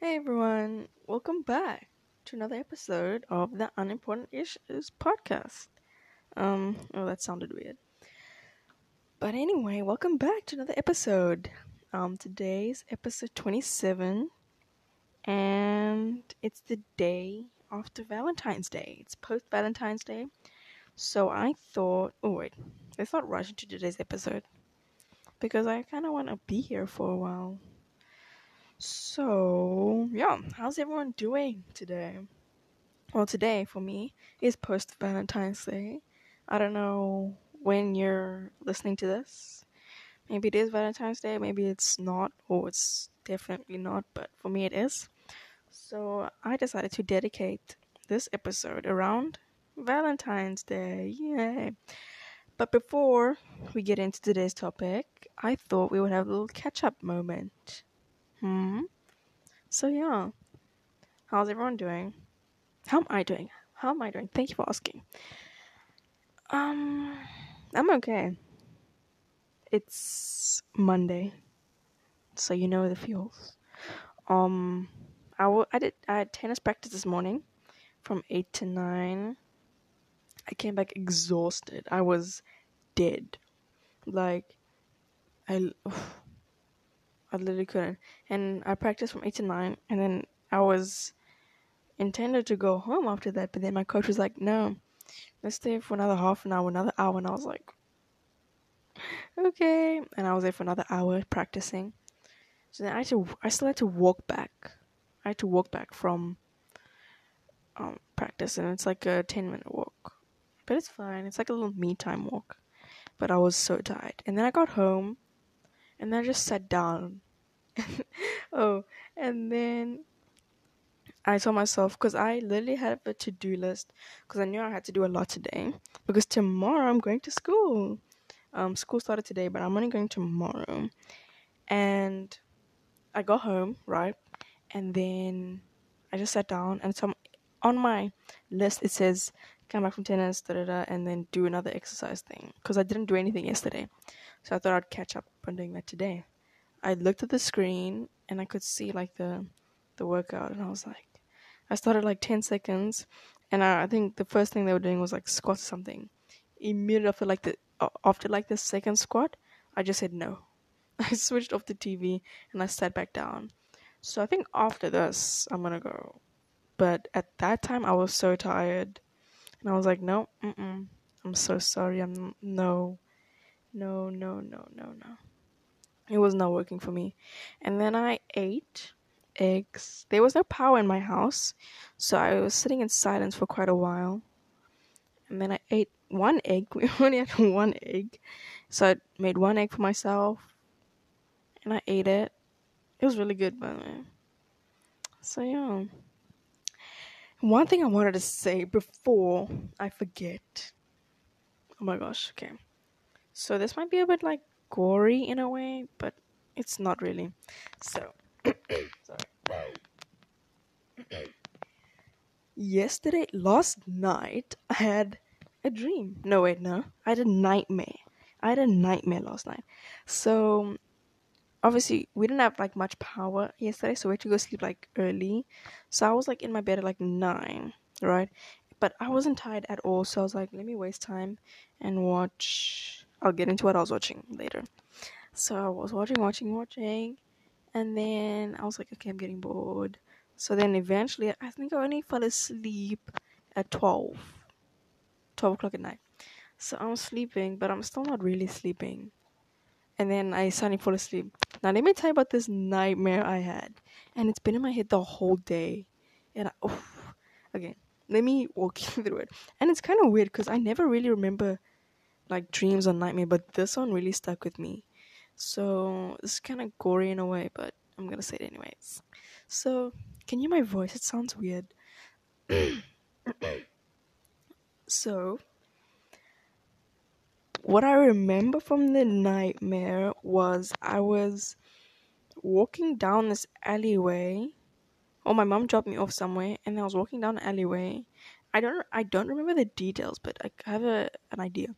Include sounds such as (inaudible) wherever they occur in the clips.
Hey everyone, welcome back to another episode of the Unimportant Issues podcast. Um, oh, that sounded weird. But anyway, welcome back to another episode. Um, today's episode 27, and it's the day after Valentine's Day. It's post Valentine's Day. So I thought, oh wait, let's not rush into today's episode because I kind of want to be here for a while. So, yeah, how's everyone doing today? Well, today for me is post Valentine's Day. I don't know when you're listening to this. Maybe it is Valentine's Day, maybe it's not, or it's definitely not, but for me it is. So, I decided to dedicate this episode around Valentine's Day. Yay! But before we get into today's topic, I thought we would have a little catch up moment. Hmm. So yeah, how's everyone doing? How am I doing? How am I doing? Thank you for asking. Um, I'm okay. It's Monday, so you know the feels. Um, I, w- I did I had tennis practice this morning, from eight to nine. I came back exhausted. I was dead. Like, I. (sighs) I literally couldn't. And I practiced from 8 to 9, and then I was intended to go home after that, but then my coach was like, no, let's stay for another half an hour, another hour. And I was like, (laughs) okay. And I was there for another hour practicing. So then I had to, I still had to walk back. I had to walk back from um, practice, and it's like a 10 minute walk. But it's fine. It's like a little me time walk. But I was so tired. And then I got home and then I just sat down. (laughs) oh, and then I told myself because I literally had a to do list because I knew I had to do a lot today because tomorrow I'm going to school. Um, school started today, but I'm only going tomorrow, and I got home right, and then I just sat down and some on my list it says come back from tennis, da da da, and then do another exercise thing because I didn't do anything yesterday. So I thought I'd catch up on doing that today. I looked at the screen and I could see like the the workout and I was like I started like 10 seconds and I, I think the first thing they were doing was like squat something. Immediately after like the after like the second squat, I just said no. (laughs) I switched off the TV and I sat back down. So I think after this I'm gonna go. But at that time I was so tired, and I was like, no, mm I'm so sorry. I'm no. No, no, no, no, no. It was not working for me. And then I ate eggs. There was no power in my house, so I was sitting in silence for quite a while. And then I ate one egg. (laughs) We only had one egg. So I made one egg for myself and I ate it. It was really good, by the way. So, yeah. One thing I wanted to say before I forget. Oh my gosh, okay. So this might be a bit like gory in a way, but it's not really. So, (coughs) sorry. Yesterday, last night, I had a dream. No, wait, no. I had a nightmare. I had a nightmare last night. So, obviously, we didn't have like much power yesterday, so we had to go sleep like early. So, I was like in my bed at like 9, right? But I wasn't tired at all, so I was like, let me waste time and watch I'll get into what I was watching later. So I was watching, watching, watching, and then I was like, okay, I'm getting bored. So then eventually, I think I only fell asleep at 12, 12 o'clock at night. So I'm sleeping, but I'm still not really sleeping. And then I suddenly fall asleep. Now let me tell you about this nightmare I had, and it's been in my head the whole day. And I, oh, again, let me walk (laughs) you through it. And it's kind of weird because I never really remember like dreams or nightmare, but this one really stuck with me. So it's kind of gory in a way, but I'm gonna say it anyways. So can you hear my voice? It sounds weird. (coughs) so what I remember from the nightmare was I was walking down this alleyway. Oh, my mom dropped me off somewhere, and I was walking down an alleyway. I don't I don't remember the details, but I have a an idea.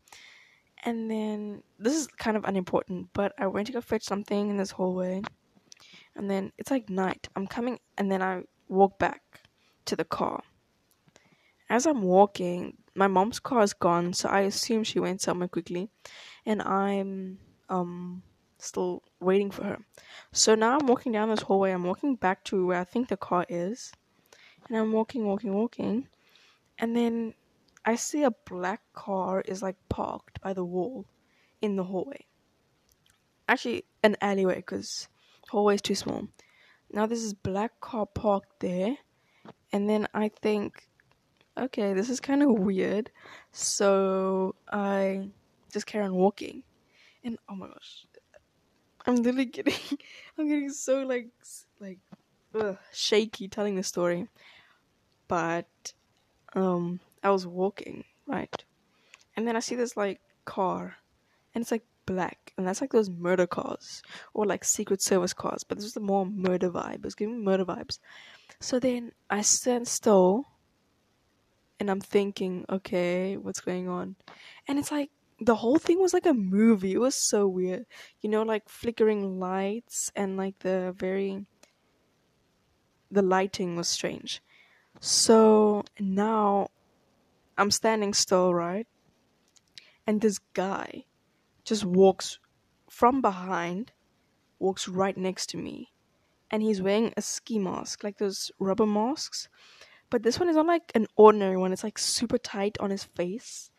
And then this is kind of unimportant, but I went to go fetch something in this hallway. And then it's like night. I'm coming, and then I walk back to the car. As I'm walking, my mom's car is gone, so I assume she went somewhere quickly, and I'm um still waiting for her. So now I'm walking down this hallway. I'm walking back to where I think the car is, and I'm walking, walking, walking, and then I see a black car is like parked by the wall in the hallway. Actually, an alleyway because hallway is too small. Now this is black car parked there, and then I think, okay, this is kind of weird. So I just carry on walking, and oh my gosh, I'm literally (laughs) getting, I'm getting so like like ugh, shaky telling the story. But um, I was walking right, and then I see this like car, and it's like black, and that's like those murder cars or like Secret Service cars, but this is the more murder vibe. It's giving me murder vibes. So then I stand still, and I'm thinking, okay, what's going on? And it's like the whole thing was like a movie. It was so weird, you know, like flickering lights and like the very the lighting was strange. So now I'm standing still, right? And this guy just walks from behind, walks right next to me. And he's wearing a ski mask, like those rubber masks. But this one is not like an ordinary one, it's like super tight on his face.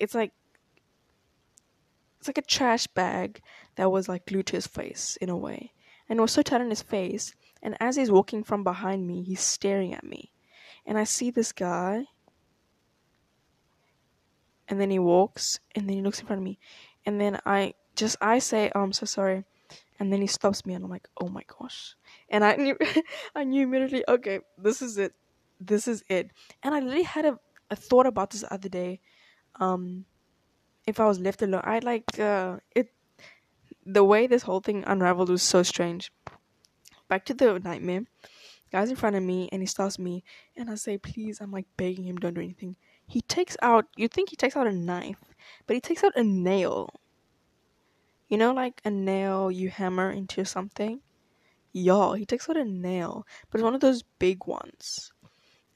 It's like it's like a trash bag that was like glued to his face in a way. And it was so tight on his face. And as he's walking from behind me, he's staring at me. And I see this guy. And then he walks and then he looks in front of me and then I just I say, "Oh, I'm so sorry," and then he stops me, and I'm like, "Oh my gosh!" And I knew, (laughs) I knew immediately. Okay, this is it. This is it. And I literally had a, a thought about this the other day. Um, if I was left alone, I like uh, it. The way this whole thing unraveled was so strange. Back to the nightmare. Guy's in front of me, and he stops me, and I say, "Please," I'm like begging him, "Don't do anything." He takes out. You think he takes out a knife? but he takes out a nail. You know, like a nail you hammer into something? Y'all, he takes out a nail, but it's one of those big ones.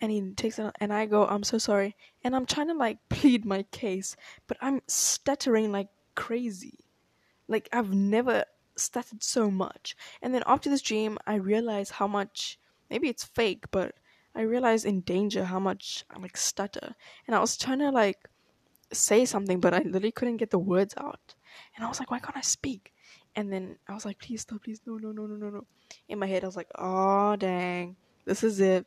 And he takes it, and I go, I'm so sorry. And I'm trying to like (laughs) plead my case, but I'm stuttering like crazy. Like, I've never stuttered so much. And then after this dream, I realize how much, maybe it's fake, but I realized in danger how much I like stutter. And I was trying to like say something, but I literally couldn't get the words out. And I was like, why can't I speak? And then I was like, please stop, please, no, no, no, no, no, no. In my head, I was like, oh, dang, this is it.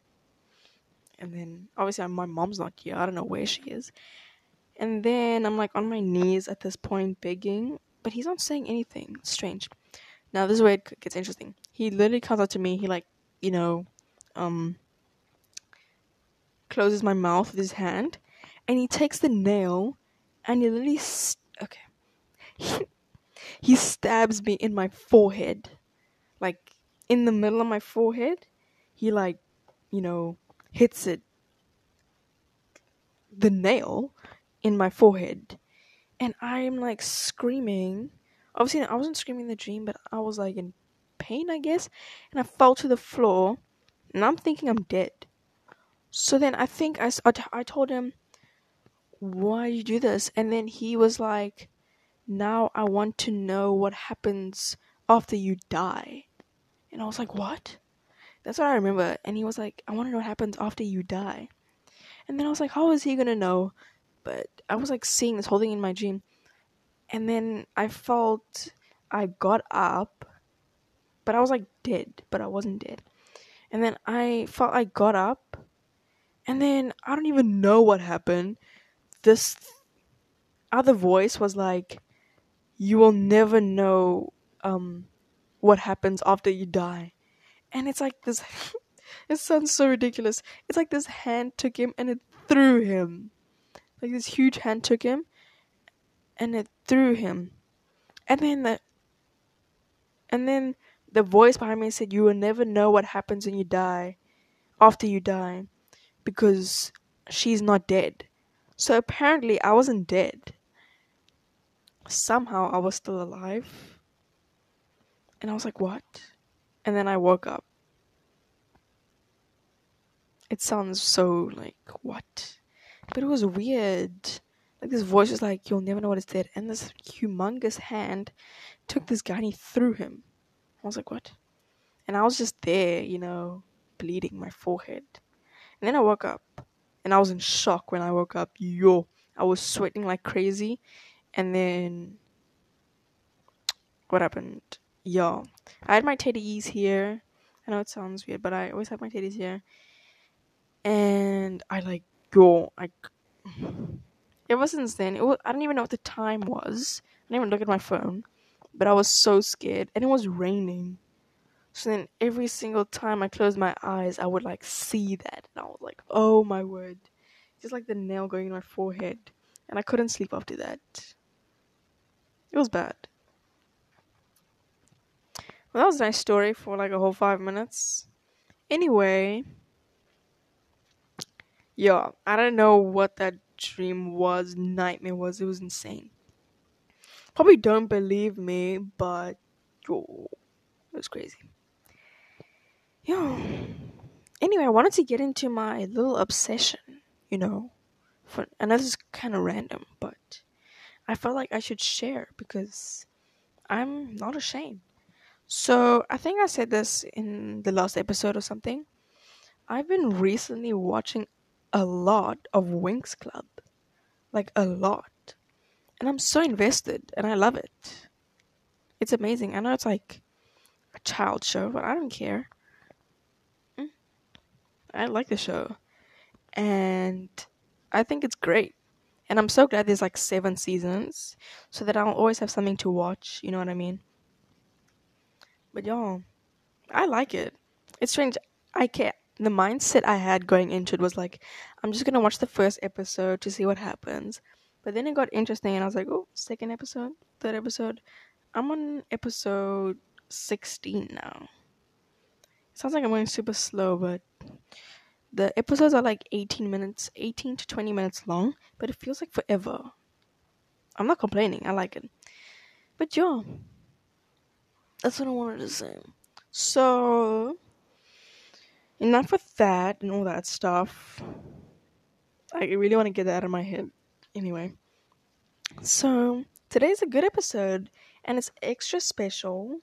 And then obviously, my mom's not here. I don't know where she is. And then I'm like on my knees at this point, begging, but he's not saying anything. Strange. Now, this is where it gets interesting. He literally comes up to me. He, like, you know, um, closes my mouth with his hand and he takes the nail and he literally st- okay. He, stabs me in my forehead. Like in the middle of my forehead he like you know hits it the nail in my forehead. And i'm like screaming. Obviously i wasn't screaming in the dream but i was like in pain i guess. And i fell to the floor and i'm thinking i'm dead so then i think i, I told him why you do this? And then he was like, now I want to know what happens after you die. And I was like, what? That's what I remember. And he was like, I want to know what happens after you die. And then I was like, how is he going to know? But I was like seeing this whole thing in my dream. And then I felt I got up, but I was like dead, but I wasn't dead. And then I felt I got up, and then I don't even know what happened this other voice was like, "You will never know um, what happens after you die," and it's like this. (laughs) it sounds so ridiculous. It's like this hand took him and it threw him, like this huge hand took him, and it threw him, and then the, and then the voice behind me said, "You will never know what happens when you die, after you die, because she's not dead." So apparently, I wasn't dead. Somehow, I was still alive. And I was like, what? and then I woke up. It sounds so like what? But it was weird. Like this voice was like, You'll never know what it's dead and this humongous hand took this guy and he threw him. I was like, What? And I was just there, you know, bleeding my forehead. And then I woke up and I was in shock when I woke up. Yo, I was sweating like crazy. And then what happened? Yo, I had my teddies here. I know it sounds weird, but I always have my teddies here. And I like go, I. (sighs) Ever since then, was, I don't even know what the time was. I didn't even look at my phone, but I was so scared, and it was raining. So then every single time I closed my eyes, I would like see that. And I was like, oh my word. Just like the nail going in my forehead. And I couldn't sleep after that. It was bad. Well, that was a nice story for like a whole five minutes. Anyway, yeah, I don't know what that dream was, nightmare was. It was insane. Probably don't believe me, but yo, it was crazy. Yeah. Anyway, I wanted to get into my little obsession, you know. For, and this is kind of random, but I felt like I should share because I'm not ashamed. So, I think I said this in the last episode or something. I've been recently watching a lot of Winx Club. Like, a lot. And I'm so invested, and I love it. It's amazing. I know it's like a child show, but I don't care. I like the show. And I think it's great. And I'm so glad there's like seven seasons so that I'll always have something to watch, you know what I mean? But y'all, I like it. It's strange. I can't. The mindset I had going into it was like, I'm just gonna watch the first episode to see what happens. But then it got interesting, and I was like, oh, second episode, third episode. I'm on episode 16 now. Sounds like I'm going super slow, but the episodes are like 18 minutes, 18 to 20 minutes long, but it feels like forever. I'm not complaining, I like it. But yeah, that's what I wanted to say. So, enough with that and all that stuff. I really want to get that out of my head. Anyway, so today's a good episode, and it's extra special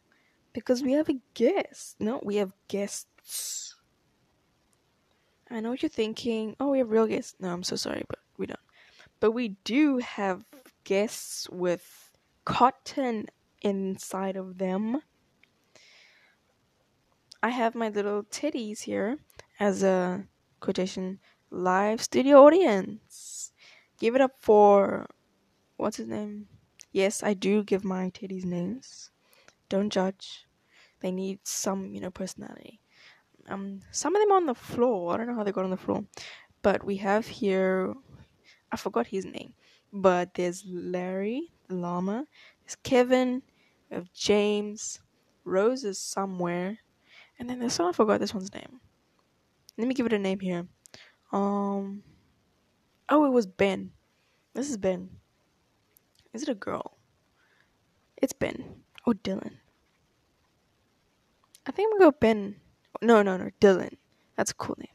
because we have a guest. No, we have guests. I know what you're thinking. Oh, we have real guests. No, I'm so sorry, but we don't. But we do have guests with cotton inside of them. I have my little titties here as a quotation live studio audience. Give it up for what's his name? Yes, I do give my titties names. Don't judge. They need some, you know, personality. Um, some of them on the floor. I don't know how they got on the floor, but we have here. I forgot his name, but there's Larry the llama. There's Kevin. We have James. Rose is somewhere, and then there's someone I forgot this one's name. Let me give it a name here. Um. Oh, it was Ben. This is Ben. Is it a girl? It's Ben. Oh, Dylan. I think I'm gonna go Ben. No, no, no, Dylan. That's a cool name.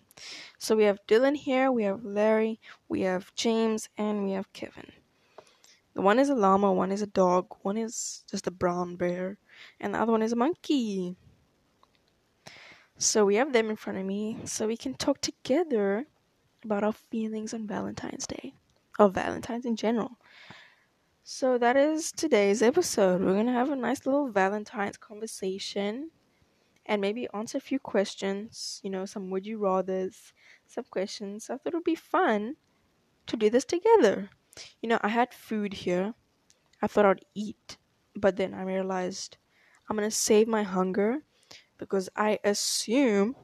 So we have Dylan here, we have Larry, we have James, and we have Kevin. The one is a llama, one is a dog, one is just a brown bear, and the other one is a monkey. So we have them in front of me, so we can talk together about our feelings on Valentine's Day, or Valentine's in general. So that is today's episode. We're gonna have a nice little Valentine's conversation and maybe answer a few questions, you know, some would you rathers, some questions. I thought it would be fun to do this together. You know, I had food here. I thought I'd eat, but then I realized I'm going to save my hunger because I assume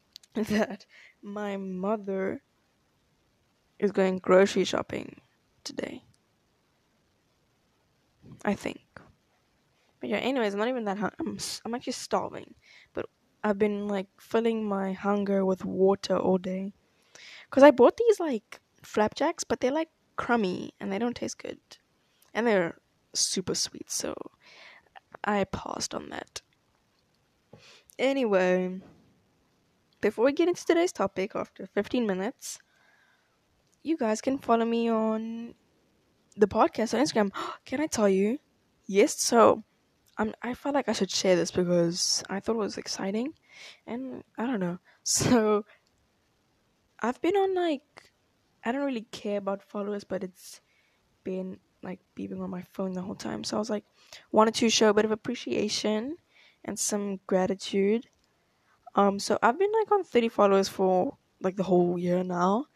(laughs) that my mother is going grocery shopping today. I think. But yeah, anyways, I'm not even that hungry. I'm, I'm actually starving. But I've been like filling my hunger with water all day. Because I bought these like flapjacks, but they're like crummy and they don't taste good. And they're super sweet, so I passed on that. Anyway, before we get into today's topic, after 15 minutes, you guys can follow me on the podcast on Instagram. (gasps) Can I tell you? Yes, so I'm, I felt like I should share this because I thought it was exciting, and I don't know. (laughs) So I've been on like I don't really care about followers, but it's been like beeping on my phone the whole time. So I was like, wanted to show a bit of appreciation and some gratitude. Um, so I've been like on 30 followers for like the whole year now.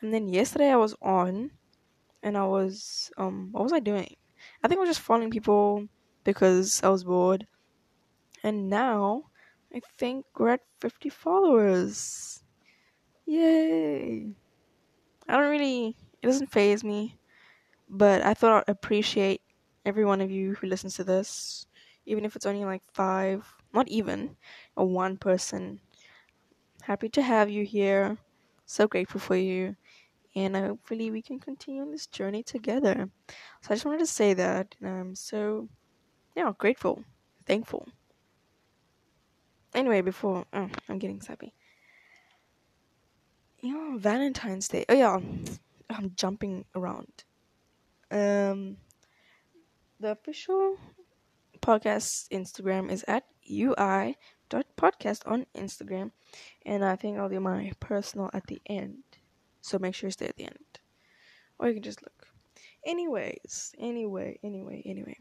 And then yesterday I was on and I was um what was I doing? I think I was just following people because I was bored. And now I think we're at 50 followers. Yay. I don't really it doesn't phase me, but I thought I'd appreciate every one of you who listens to this, even if it's only like 5, not even, a one person. Happy to have you here. So grateful for you and hopefully we can continue on this journey together. So I just wanted to say that I'm so yeah grateful, thankful. Anyway, before oh, I'm getting sappy. You know, Valentine's Day. Oh yeah, I'm jumping around. Um, the official podcast Instagram is at ui dot podcast on Instagram, and I think I'll do my personal at the end. So make sure you stay at the end. Or you can just look. Anyways, anyway, anyway, anyway.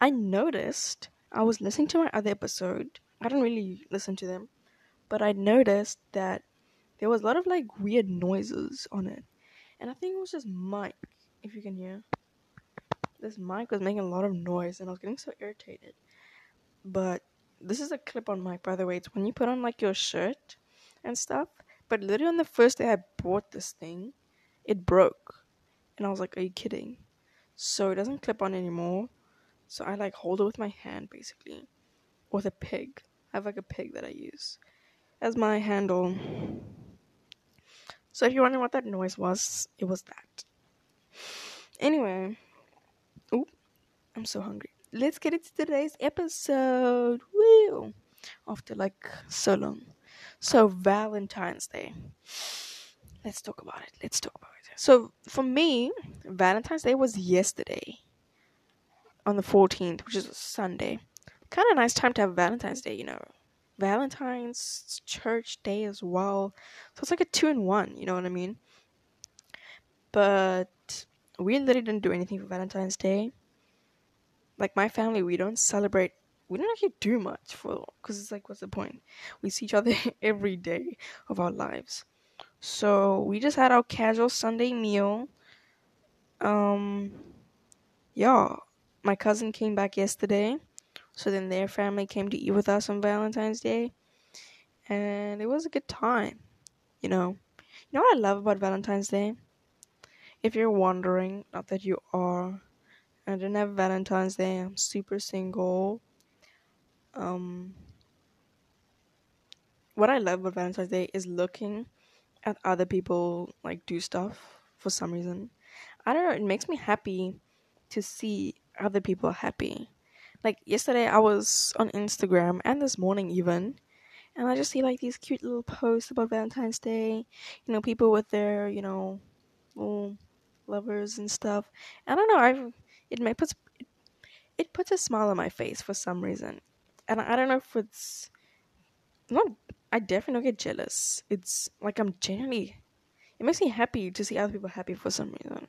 I noticed I was listening to my other episode. I don't really listen to them, but I noticed that there was a lot of like weird noises on it. And I think it was just mic, if you can hear. This mic was making a lot of noise and I was getting so irritated. But this is a clip on mic by the way. It's when you put on like your shirt and stuff but literally on the first day I bought this thing, it broke. And I was like, Are you kidding? So it doesn't clip on anymore. So I like hold it with my hand basically. With a pig. I have like a pig that I use as my handle. So if you're wondering what that noise was, it was that. Anyway. Ooh, I'm so hungry. Let's get into today's episode. Woo! After like so long. So Valentine's Day. Let's talk about it. Let's talk about it. So for me, Valentine's Day was yesterday. On the 14th, which is a Sunday. Kind of nice time to have Valentine's Day, you know. Valentine's church day as well. So it's like a two in one, you know what I mean? But we literally didn't do anything for Valentine's Day. Like my family, we don't celebrate we don't actually do much for because it's like what's the point we see each other (laughs) every day of our lives so we just had our casual sunday meal um yeah my cousin came back yesterday so then their family came to eat with us on valentine's day and it was a good time you know you know what i love about valentine's day if you're wondering not that you are I didn't have Valentine's Day. I'm super single um what I love about Valentine's Day is looking at other people like do stuff for some reason. I don't know, it makes me happy to see other people happy. Like yesterday I was on Instagram and this morning even and I just see like these cute little posts about Valentine's Day, you know, people with their, you know, little lovers and stuff. I don't know, I it may puts it puts a smile on my face for some reason and I don't know if it's not. I definitely don't get jealous. It's like I'm genuinely. It makes me happy to see other people happy for some reason.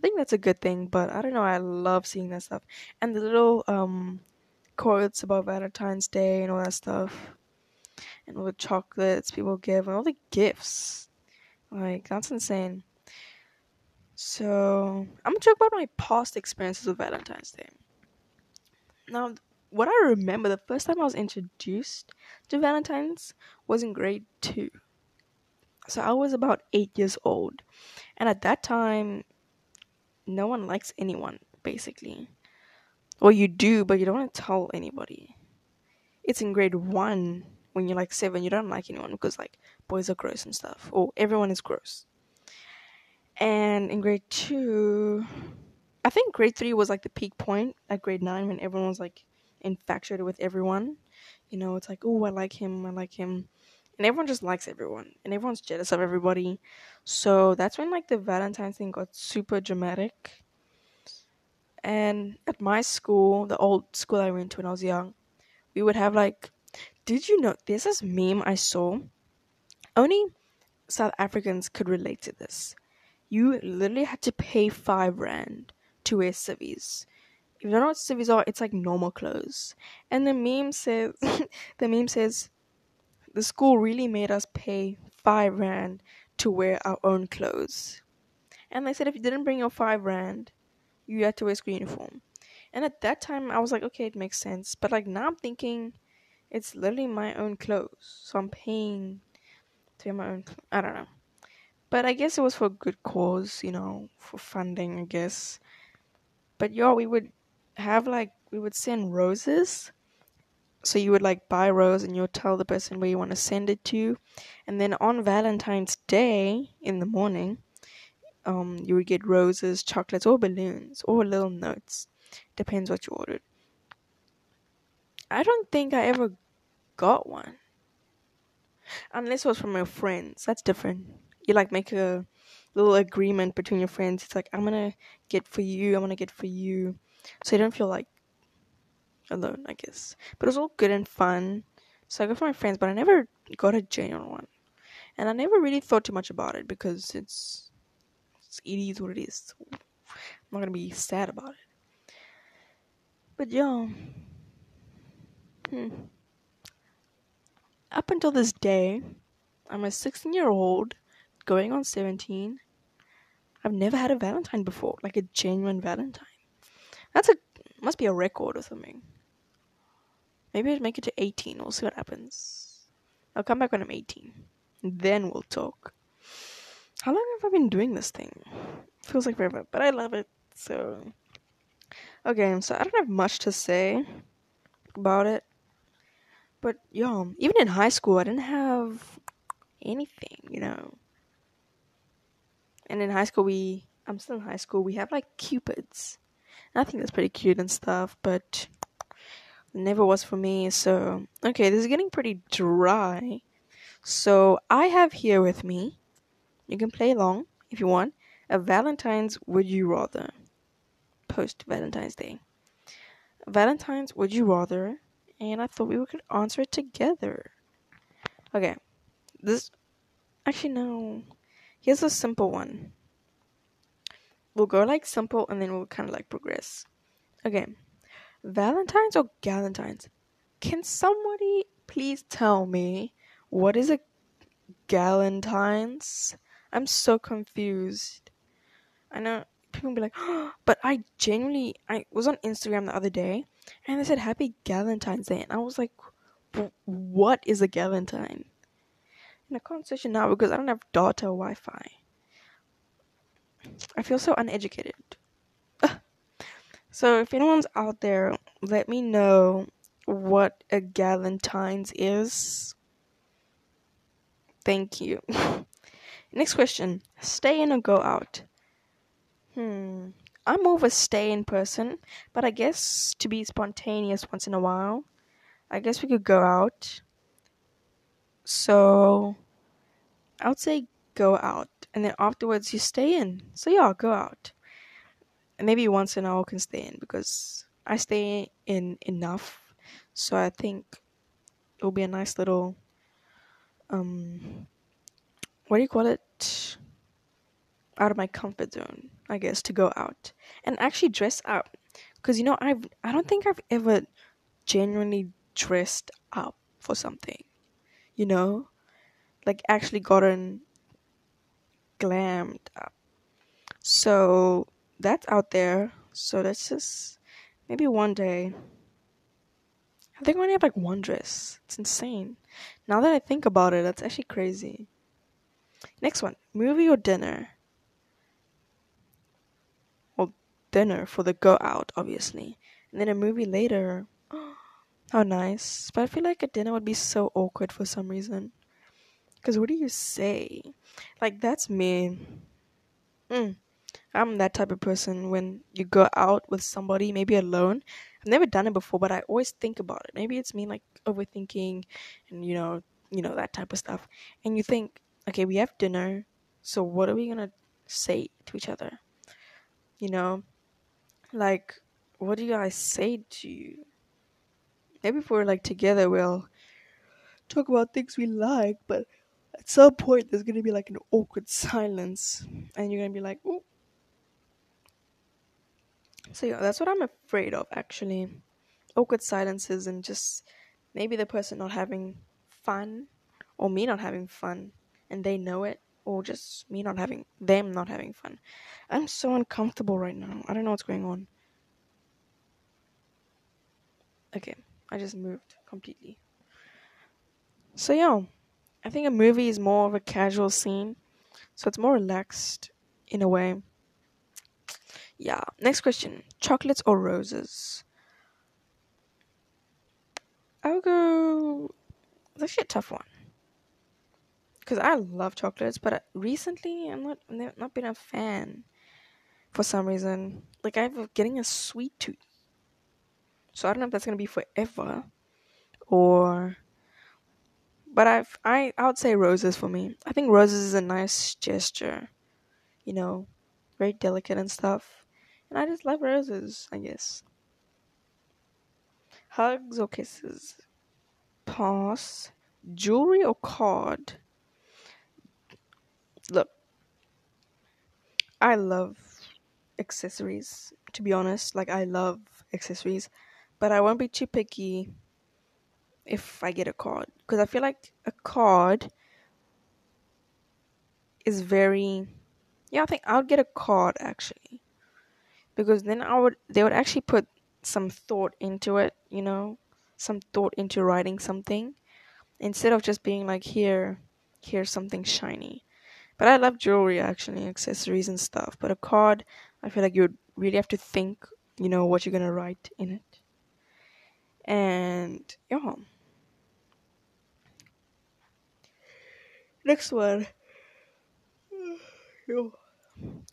I think that's a good thing, but I don't know. I love seeing that stuff and the little um quotes about Valentine's Day and all that stuff, and all the chocolates people give and all the gifts. Like that's insane. So I'm gonna talk about my past experiences with Valentine's Day. Now, what I remember, the first time I was introduced to Valentine's was in grade two. So I was about eight years old. And at that time, no one likes anyone, basically. Well, you do, but you don't want to tell anybody. It's in grade one when you're like seven, you don't like anyone because, like, boys are gross and stuff, or everyone is gross. And in grade two, I think grade three was like the peak point at grade nine when everyone was like infatuated with everyone. You know, it's like, oh, I like him, I like him. And everyone just likes everyone. And everyone's jealous of everybody. So that's when like the Valentine's thing got super dramatic. And at my school, the old school I went to when I was young, we would have like did you know there's this meme I saw? Only South Africans could relate to this. You literally had to pay five rand to wear civvies. If you don't know what civvies are, it's like normal clothes. And the meme says (laughs) the meme says the school really made us pay five rand to wear our own clothes. And they said if you didn't bring your five rand, you had to wear school uniform. And at that time I was like, okay, it makes sense. But like now I'm thinking it's literally my own clothes. So I'm paying to wear my own cl- I don't know. But I guess it was for a good cause, you know, for funding, I guess. But yo, we would have like we would send roses. So you would like buy rose and you would tell the person where you want to send it to. And then on Valentine's Day in the morning, um, you would get roses, chocolates, or balloons, or little notes. Depends what you ordered. I don't think I ever got one. Unless it was from your friends. That's different. You like make a little agreement between your friends. It's like, I'm gonna get for you, I'm gonna get for you. So you don't feel like alone, I guess. But it was all good and fun. So I got for my friends, but I never got a genuine one. And I never really thought too much about it because it's, it's it is what it is. I'm not gonna be sad about it. But yeah. Hmm. Up until this day, I'm a 16 year old going on 17. I've never had a Valentine before, like a genuine Valentine. That's a must be a record or something. Maybe I'd make it to 18. We'll see what happens. I'll come back when I'm 18. Then we'll talk. How long have I been doing this thing? Feels like forever, but I love it. So, okay, so I don't have much to say about it. But yeah, even in high school, I didn't have anything, you know. And in high school, we I'm still in high school. We have like cupids. And I think that's pretty cute and stuff, but never was for me. So okay, this is getting pretty dry. So I have here with me. You can play along if you want. A Valentine's Would You Rather. Post Valentine's Day. Valentine's Would You Rather and I thought we could answer it together. Okay, this actually no. Here's a simple one. We'll go like simple and then we'll kind of like progress. Okay, Valentine's or Galentine's? Can somebody please tell me what is a Galentine's? I'm so confused. I know people be like, oh, (gasps) but I genuinely I was on Instagram the other day and they said Happy Galentine's Day, and I was like, what is a Galentine? And I can't search it now because I don't have data or Wi-Fi. I feel so uneducated. (laughs) so if anyone's out there, let me know what a Galentine's is. Thank you. (laughs) Next question: Stay in or go out? Hmm. I'm more of a stay in person, but I guess to be spontaneous once in a while, I guess we could go out. So I would say go out, and then afterwards you stay in. So yeah, go out. Maybe once in a while can stay in because I stay in enough. So I think it'll be a nice little um what do you call it? Out of my comfort zone. I guess, to go out and actually dress up. Because you know, I've I don't think I've ever genuinely dressed up for something. You know, like actually gotten glammed up. So that's out there. So that's just maybe one day. I think I only have like one dress. It's insane. Now that I think about it, that's actually crazy. Next one movie or dinner? Well, dinner for the go out, obviously. And then a movie later. (gasps) How nice. But I feel like a dinner would be so awkward for some reason. Because what do you say? Like, that's me. Mm. I'm that type of person when you go out with somebody, maybe alone. I've never done it before, but I always think about it. Maybe it's me like overthinking and you know, you know that type of stuff. And you think, okay, we have dinner, so what are we gonna say to each other? You know, like what do you guys say to you? Maybe if we're like together, we'll talk about things we like, but at some point there's gonna be like an awkward (laughs) silence, and you're gonna be like, "Ooh." So yeah, that's what I'm afraid of actually. Awkward silences and just maybe the person not having fun, or me not having fun, and they know it, or just me not having them not having fun. I'm so uncomfortable right now. I don't know what's going on. Okay, I just moved completely. So yeah, I think a movie is more of a casual scene, so it's more relaxed in a way. Yeah. Next question: chocolates or roses? I'll go. It's actually a tough one because I love chocolates, but uh, recently I'm not I've not been a fan for some reason. Like I'm getting a sweet tooth, so I don't know if that's gonna be forever or but I've I I would say roses for me. I think roses is a nice gesture, you know, very delicate and stuff, and I just love roses. I guess. Hugs or kisses? Pass. Jewelry or card? Look, I love accessories. To be honest, like I love accessories, but I won't be too picky if I get a card because I feel like a card is very yeah I think I'll get a card actually because then I would they would actually put some thought into it you know some thought into writing something instead of just being like here here's something shiny but I love jewelry actually accessories and stuff but a card I feel like you would really have to think you know what you're gonna write in it and yeah. Next one. (sighs)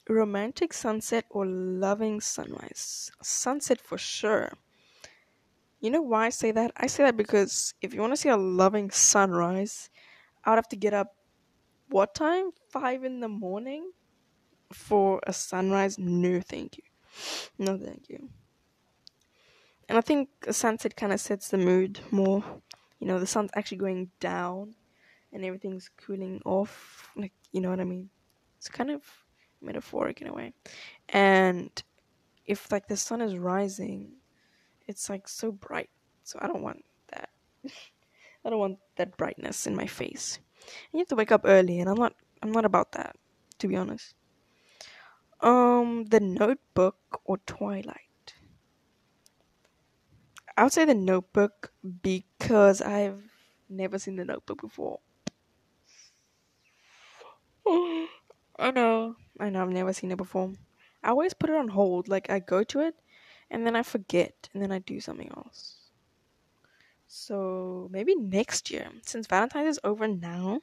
Romantic sunset or loving sunrise? Sunset for sure. You know why I say that? I say that because if you want to see a loving sunrise, I would have to get up what time? Five in the morning for a sunrise? No, thank you. No, thank you. And I think a sunset kind of sets the mood more. You know, the sun's actually going down and everything's cooling off. Like, you know what I mean? It's kind of metaphoric in a way. And if, like, the sun is rising, it's, like, so bright. So I don't want that. (laughs) I don't want that brightness in my face. And you have to wake up early, and I'm not. I'm not about that, to be honest. Um, The Notebook or Twilight. I would say The Notebook because I've never seen The Notebook before. (sighs) (laughs) I know, I know, I've never seen it before. I always put it on hold. Like I go to it, and then I forget, and then I do something else. So maybe next year, since Valentine's is over now,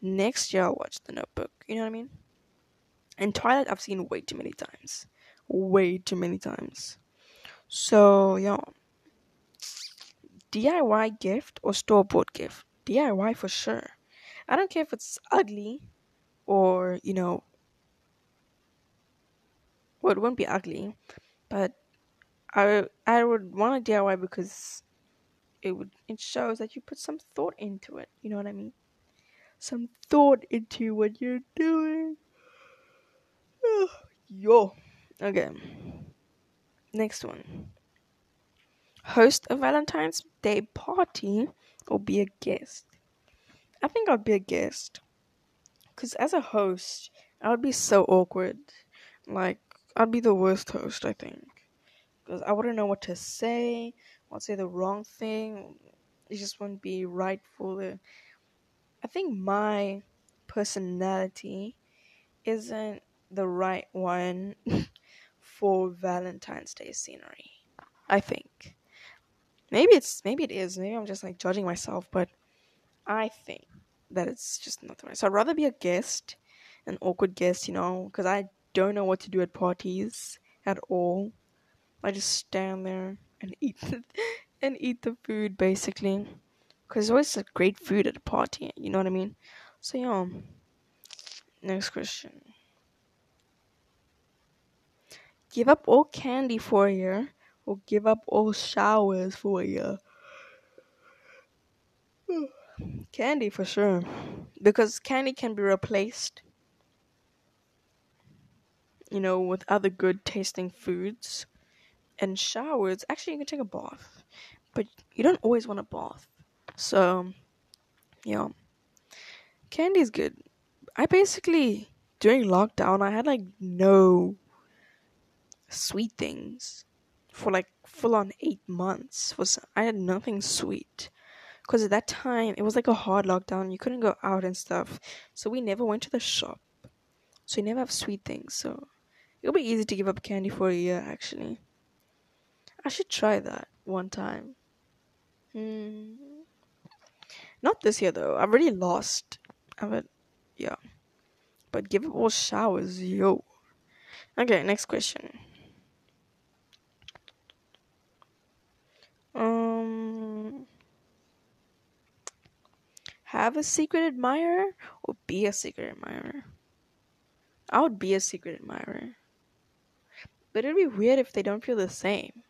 next year I'll watch The Notebook. You know what I mean? And Twilight, I've seen way too many times, way too many times. So yeah, DIY gift or store bought gift? DIY for sure. I don't care if it's ugly or, you know, well, it won't be ugly, but I I would want a DIY because it would it shows that you put some thought into it. You know what I mean? Some thought into what you're doing. (sighs) Yo. Okay. Next one host a Valentine's Day party or be a guest? I think I'd be a guest. Because as a host, I would be so awkward. Like, I'd be the worst host, I think. Because I wouldn't know what to say. I'd say the wrong thing. It just wouldn't be right for the. I think my personality isn't the right one (laughs) for Valentine's Day scenery. I think. Maybe it's maybe it is. Maybe I'm just like judging myself, but I think that it's just not the right. So I'd rather be a guest, an awkward guest, you know, because I don't know what to do at parties at all. I just stand there and (laughs) eat the, and eat the food basically, because it's always a great food at a party. You know what I mean? So yeah. Next question. Give up all candy for a year, or give up all showers for a year. (sighs) (sighs) candy for sure, because candy can be replaced you know, with other good tasting foods and showers. Actually, you can take a bath, but you don't always want a bath. So, yeah, candy is good. I basically during lockdown I had like no sweet things for like full on eight months. Was I had nothing sweet because at that time it was like a hard lockdown. You couldn't go out and stuff, so we never went to the shop. So you never have sweet things. So It'll be easy to give up candy for a year, actually. I should try that one time. Hmm. Not this year, though. I've already lost. I have yeah. But give up all showers, yo. Okay, next question. Um, have a secret admirer or be a secret admirer? I would be a secret admirer. But it'd be weird if they don't feel the same.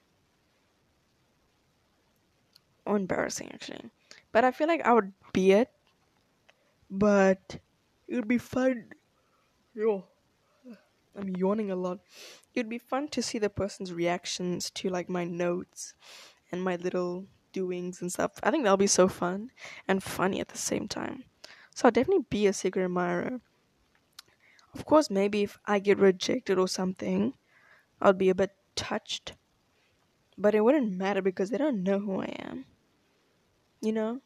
Or embarrassing, actually. But I feel like I would be it. But it would be fun. Yo. I'm yawning a lot. It'd be fun to see the person's reactions to like my notes and my little doings and stuff. I think that'll be so fun and funny at the same time. So I'll definitely be a secret admirer. Of course, maybe if I get rejected or something, I'll be a bit touched. But it wouldn't matter because they don't know who I am. You know?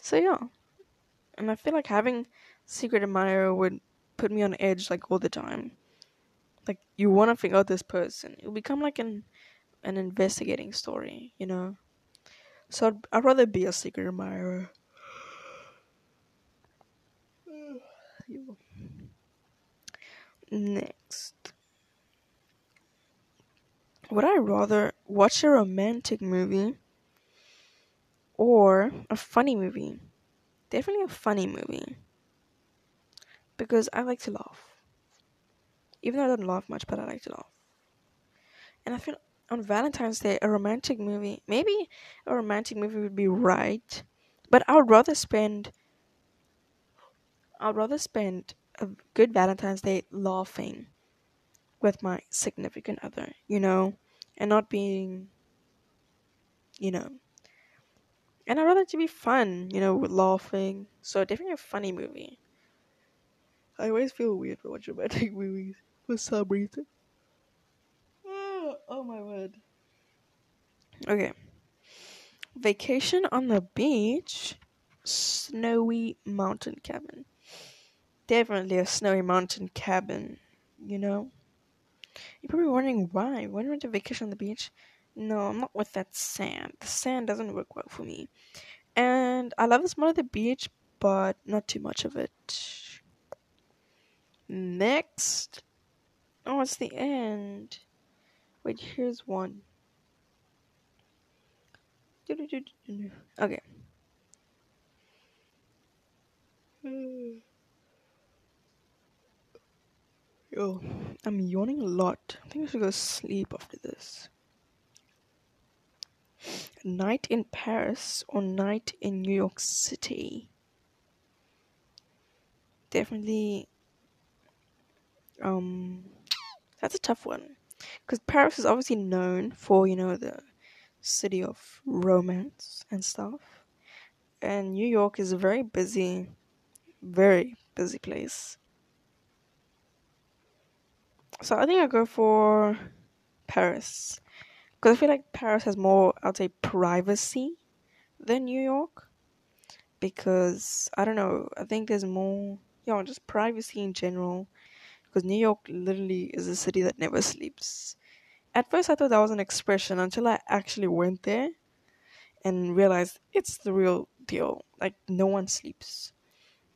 So yeah. And I feel like having secret admirer would put me on edge like all the time. Like you wanna figure out this person. It'll become like an an investigating story, you know? So I'd, I'd rather be a secret admirer. Next. Would I rather watch a romantic movie or a funny movie? Definitely a funny movie. Because I like to laugh. Even though I don't laugh much, but I like to laugh. And I feel on Valentine's Day, a romantic movie, maybe a romantic movie would be right, but I would rather spend. I'd rather spend a good Valentine's Day laughing with my significant other, you know, and not being, you know, and I'd rather it to be fun, you know, with laughing. So definitely a funny movie. I always feel weird for watching romantic movies for some reason. (laughs) Oh, my word. Okay. Vacation on the beach, snowy mountain cabin. Definitely a snowy mountain cabin, you know? You're probably wondering why. When I went to vacation on the beach, no, I'm not with that sand. The sand doesn't work well for me. And I love the smell of the beach, but not too much of it. Next. Oh, it's the end. Wait, here's one. Okay. Yo, I'm yawning a lot. I think I should go sleep after this. Night in Paris or night in New York City? Definitely. Um, that's a tough one, because Paris is obviously known for you know the city of romance and stuff, and New York is a very busy, very busy place. So I think I'll go for Paris. Because I feel like Paris has more, I'd say, privacy than New York. Because, I don't know, I think there's more, you know, just privacy in general. Because New York literally is a city that never sleeps. At first, I thought that was an expression until I actually went there and realized it's the real deal. Like, no one sleeps.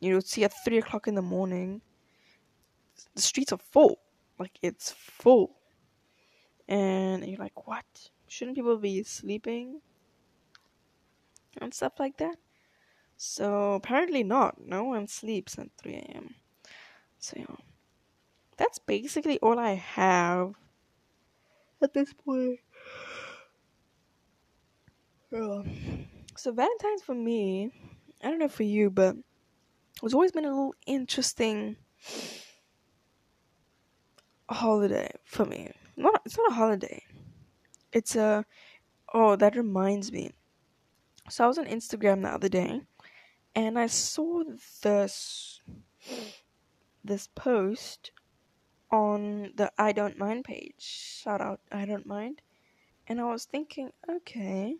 You know, see at 3 o'clock in the morning, the streets are full. Like it's full. And you're like, what? Shouldn't people be sleeping? And stuff like that. So apparently not. No one sleeps at 3 a.m. So yeah. That's basically all I have at this point. Yeah. (sighs) So Valentine's for me, I don't know for you, but it's always been a little interesting holiday for me. Not it's not a holiday. It's a oh that reminds me. So I was on Instagram the other day, and I saw this this post on the I don't mind page. Shout out I don't mind. And I was thinking, okay.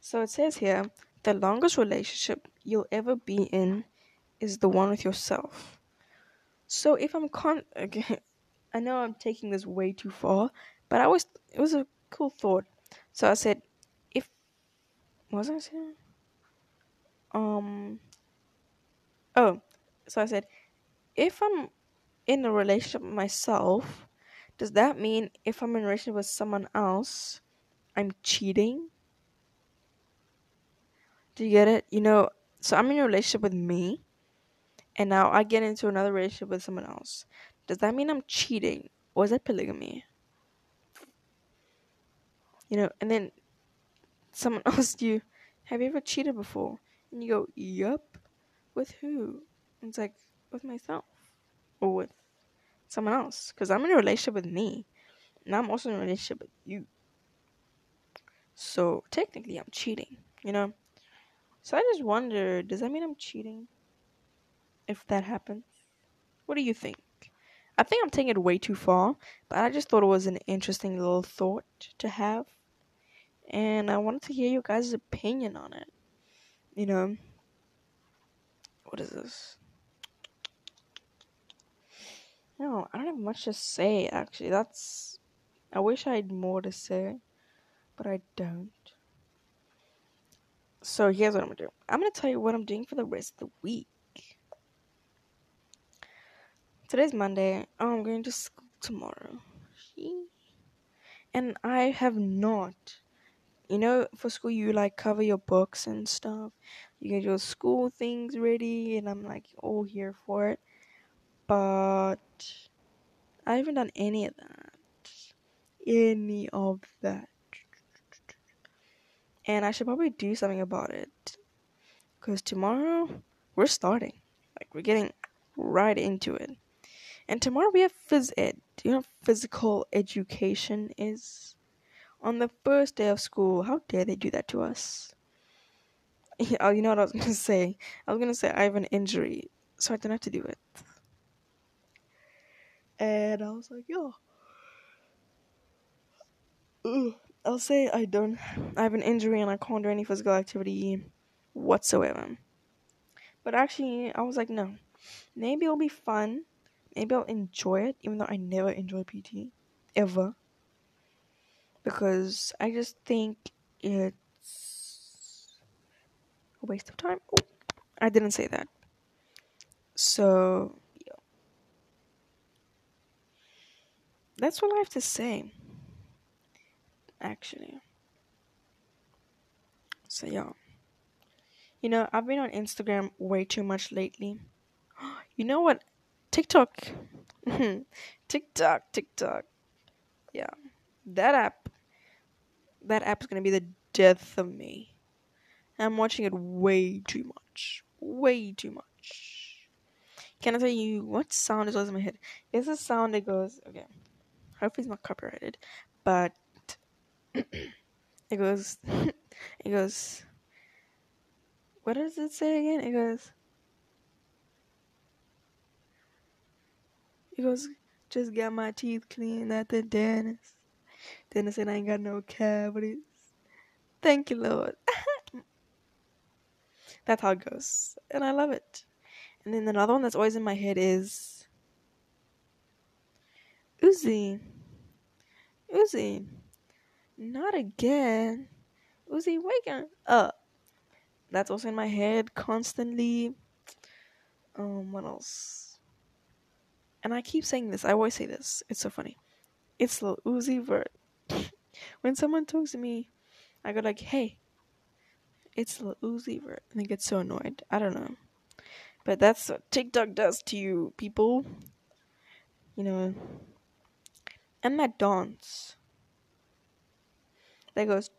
So it says here, the longest relationship you'll ever be in is the one with yourself. So if I'm con (laughs) okay, I know I'm taking this way too far, but I was it was a cool thought. So I said, if was I saying? Um. Oh, so I said, if I'm in a relationship with myself, does that mean if I'm in a relationship with someone else, I'm cheating? Do you get it? You know, so I'm in a relationship with me, and now I get into another relationship with someone else. Does that mean I'm cheating? Or is that polygamy? You know, and then someone (laughs) asks you, Have you ever cheated before? And you go, Yup. With who? And it's like, With myself. Or with someone else. Because I'm in a relationship with me. And I'm also in a relationship with you. So technically, I'm cheating, you know? So I just wonder does that mean I'm cheating? If that happens? What do you think? I think I'm taking it way too far, but I just thought it was an interesting little thought to have. And I wanted to hear your guys' opinion on it. You know, what is this? No, I don't have much to say actually. That's. I wish I had more to say, but I don't. So here's what I'm gonna do I'm gonna tell you what I'm doing for the rest of the week. Today's Monday. Oh, I'm going to school tomorrow. And I have not. You know, for school, you like cover your books and stuff. You get your school things ready, and I'm like all here for it. But I haven't done any of that. Any of that. And I should probably do something about it. Because tomorrow, we're starting. Like, we're getting right into it. And tomorrow we have phys ed. Do you know physical education is? On the first day of school, how dare they do that to us? Yeah, (laughs) oh, you know what I was gonna (laughs) say? I was gonna say I have an injury, so I don't have to do it. And I was like, yo. I'll say I don't. I have an injury and I can't do any physical activity whatsoever. But actually, I was like, no. Maybe it'll be fun maybe I'll enjoy it, even though I never enjoy PT ever. Because I just think it's a waste of time. Oh, I didn't say that. So, That's all I have to say. Actually. So, yeah. You know, I've been on Instagram way too much lately. (gasps) You know what TikTok. (laughs) TikTok, TikTok. Yeah. That app that app is gonna be the death of me. I'm watching it way too much. Way too much. Can I tell you what sound is always in my head? It's a sound that goes okay. Hopefully it's not copyrighted. But it goes (laughs) it goes what does it say again? It goes It goes, just got my teeth cleaned at the dentist. Dentist said I ain't got no cavities. Thank you, Lord. (laughs) that's how it goes. And I love it. And then another one that's always in my head is Uzi. Uzi. Not again. Uzi, waking up. That's also in my head constantly. Um, what else? and I keep saying this. I always say this. It's so funny. It's Lil Uzi Vert. (laughs) when someone talks to me, I go like, "Hey, it's Lil Uzi Vert," and they get so annoyed. I don't know, but that's what TikTok does to you, people. You know, and that dance that goes.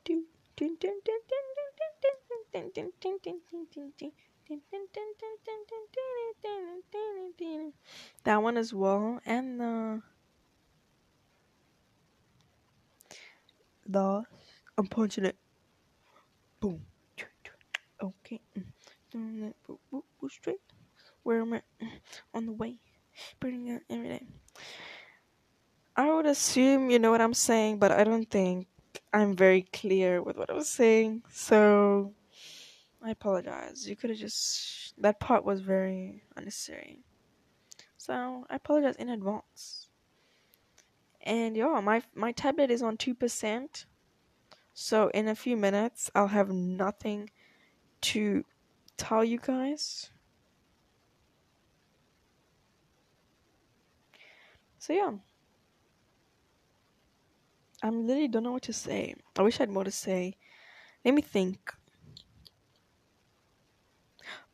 That one as well, and the the I'm punching it. Boom. Okay. Straight. Where am I? On the way. Burning it every day. I would assume you know what I'm saying, but I don't think I'm very clear with what I was saying. So I apologize. You could have just that part was very unnecessary. So I apologize in advance. And yeah, my my tablet is on two percent. So in a few minutes I'll have nothing to tell you guys. So yeah. I literally don't know what to say. I wish I had more to say. Let me think.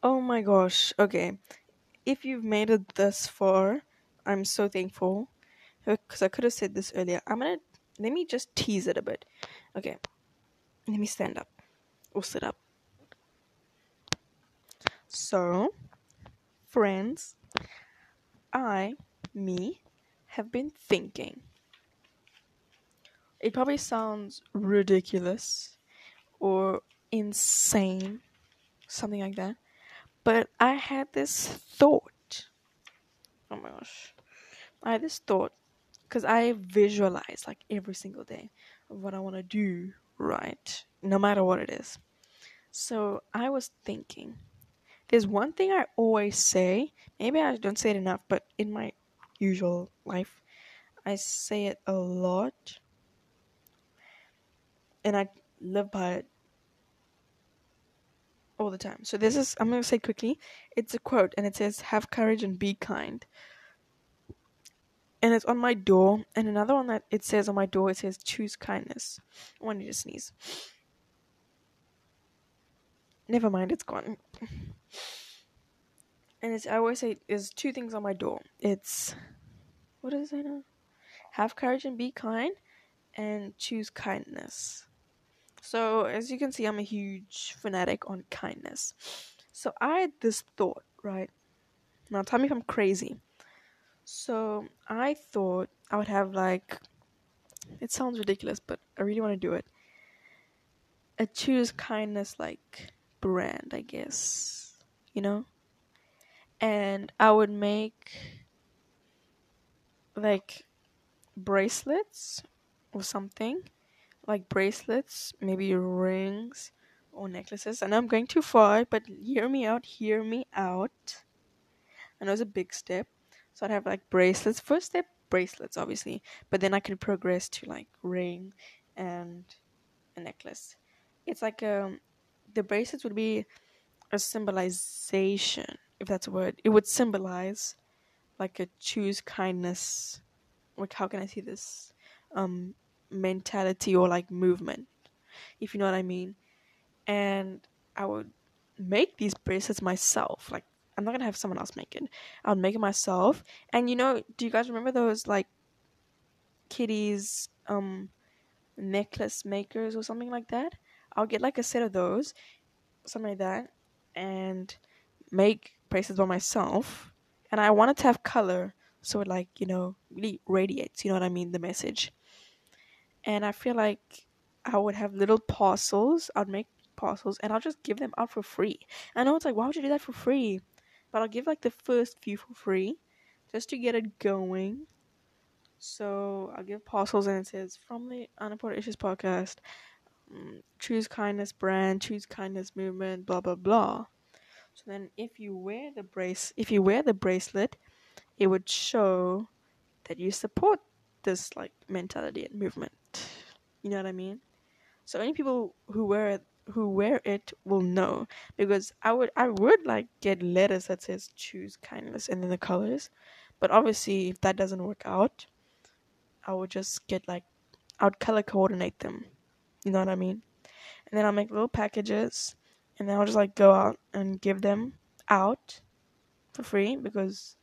Oh my gosh. Okay. If you've made it this far, I'm so thankful. Uh, because I could have said this earlier. I'm gonna. Let me just tease it a bit. Okay. Let me stand up. Or sit up. So, friends, I, me, have been thinking. It probably sounds ridiculous or insane, something like that. But I had this thought. Oh my gosh. I had this thought because I visualize like every single day what I want to do, right? No matter what it is. So I was thinking there's one thing I always say. Maybe I don't say it enough, but in my usual life, I say it a lot. And I live by it all the time. So this is I'm going to say quickly. It's a quote and it says have courage and be kind. And it's on my door and another one that it says on my door it says choose kindness. I want you to sneeze. Never mind, it's gone. And it's I always say there's two things on my door. It's what does it say now? Have courage and be kind and choose kindness. So, as you can see, I'm a huge fanatic on kindness. So, I had this thought, right? Now, tell me if I'm crazy. So, I thought I would have like, it sounds ridiculous, but I really want to do it. A choose kindness like brand, I guess. You know? And I would make like bracelets or something like bracelets, maybe rings or necklaces. And I'm going too far, but hear me out, hear me out. And know was a big step. So I'd have like bracelets. First step, bracelets, obviously. But then I could progress to like ring and a necklace. It's like um the bracelets would be a symbolization, if that's a word. It would symbolize like a choose kindness. Like how can I see this? Um mentality or like movement, if you know what I mean. And I would make these bracelets myself. Like I'm not gonna have someone else make it. I'll make it myself. And you know, do you guys remember those like kitties um necklace makers or something like that? I'll get like a set of those, something like that, and make bracelets by myself. And I wanted to have color so it like, you know, really radiates, you know what I mean, the message and I feel like I would have little parcels. I'd make parcels and I'll just give them out for free. I know it's like, why would you do that for free? But I'll give like the first few for free just to get it going. So I'll give parcels and it says from the Unimportant Issues podcast, um, choose kindness brand, choose kindness movement, blah blah blah. So then if you wear the brace, if you wear the bracelet, it would show that you support this like mentality and movement. You know what I mean? So any people who wear it who wear it will know because I would I would like get letters that says choose kindness and then the colors, But obviously, if that doesn't work out, I would just get like, I would color coordinate them. You know what I mean? And then I'll make little packages, and then I'll just like go out and give them out for free because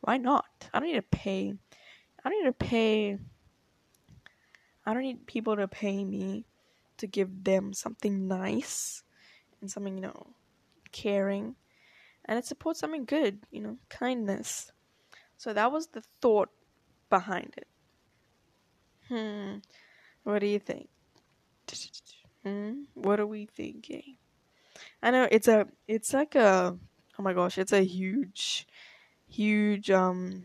why not? I don't need to pay. I don't need to pay. I don't need people to pay me to give them something nice and something, you know, caring. And it supports something good, you know, kindness. So that was the thought behind it. Hmm. What do you think? Hmm? What are we thinking? I know it's a it's like a oh my gosh, it's a huge huge um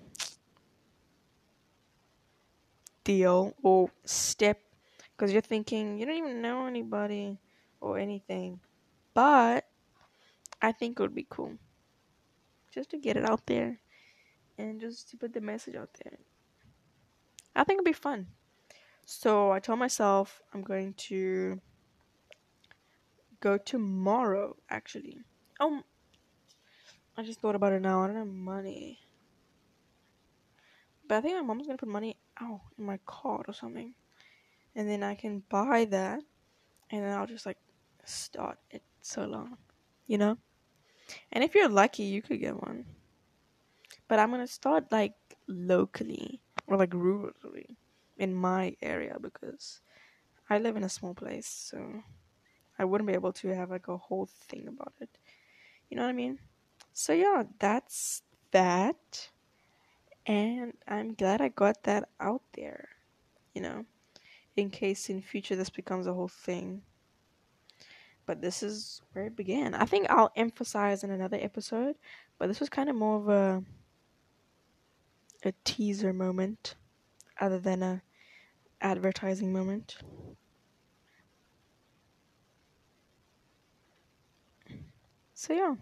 deal or step because you're thinking you don't even know anybody or anything. But I think it would be cool just to get it out there and just to put the message out there. I think it'd be fun. So I told myself I'm going to go tomorrow actually. Oh, I just thought about it now. I don't have money. But I think my mom's gonna put money out in my card or something. And then I can buy that and then I'll just like start it so long. You know? And if you're lucky you could get one. But I'm gonna start like locally or like rurally in my area because I live in a small place, so I wouldn't be able to have like a whole thing about it. You know what I mean? So yeah, that's that. And I'm glad I got that out there, you know, in case in future this becomes a whole thing. But this is where it began. I think I'll emphasize in another episode, but this was kind of more of a a teaser moment other than a advertising moment. So yeah,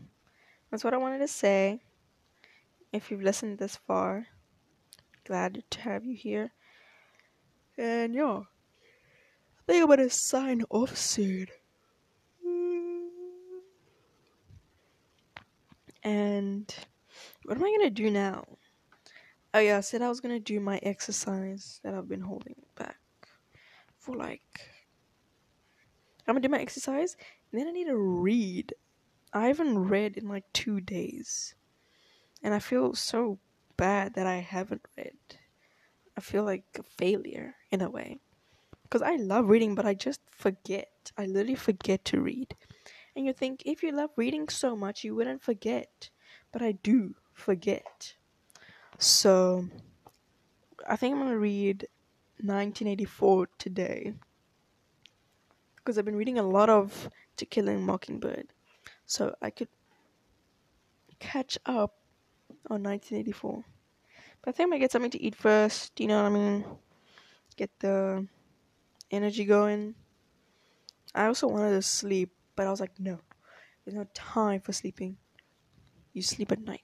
that's what I wanted to say. If you've listened this far, glad to have you here. And yeah, I think I'm gonna sign off soon. And what am I gonna do now? Oh yeah, I said I was gonna do my exercise that I've been holding back for like. I'm gonna do my exercise, and then I need to read I haven't read in like two days. And I feel so bad that I haven't read. I feel like a failure in a way. Because I love reading, but I just forget. I literally forget to read. And you think if you love reading so much, you wouldn't forget. But I do forget. So I think I'm going to read 1984 today. Because I've been reading a lot of To Kill a Mockingbird so I could catch up on 1984. But I think I'm gonna get something to eat first. You know what I mean? Get the energy going. I also wanted to sleep, but I was like, no, there's no time for sleeping. You sleep at night.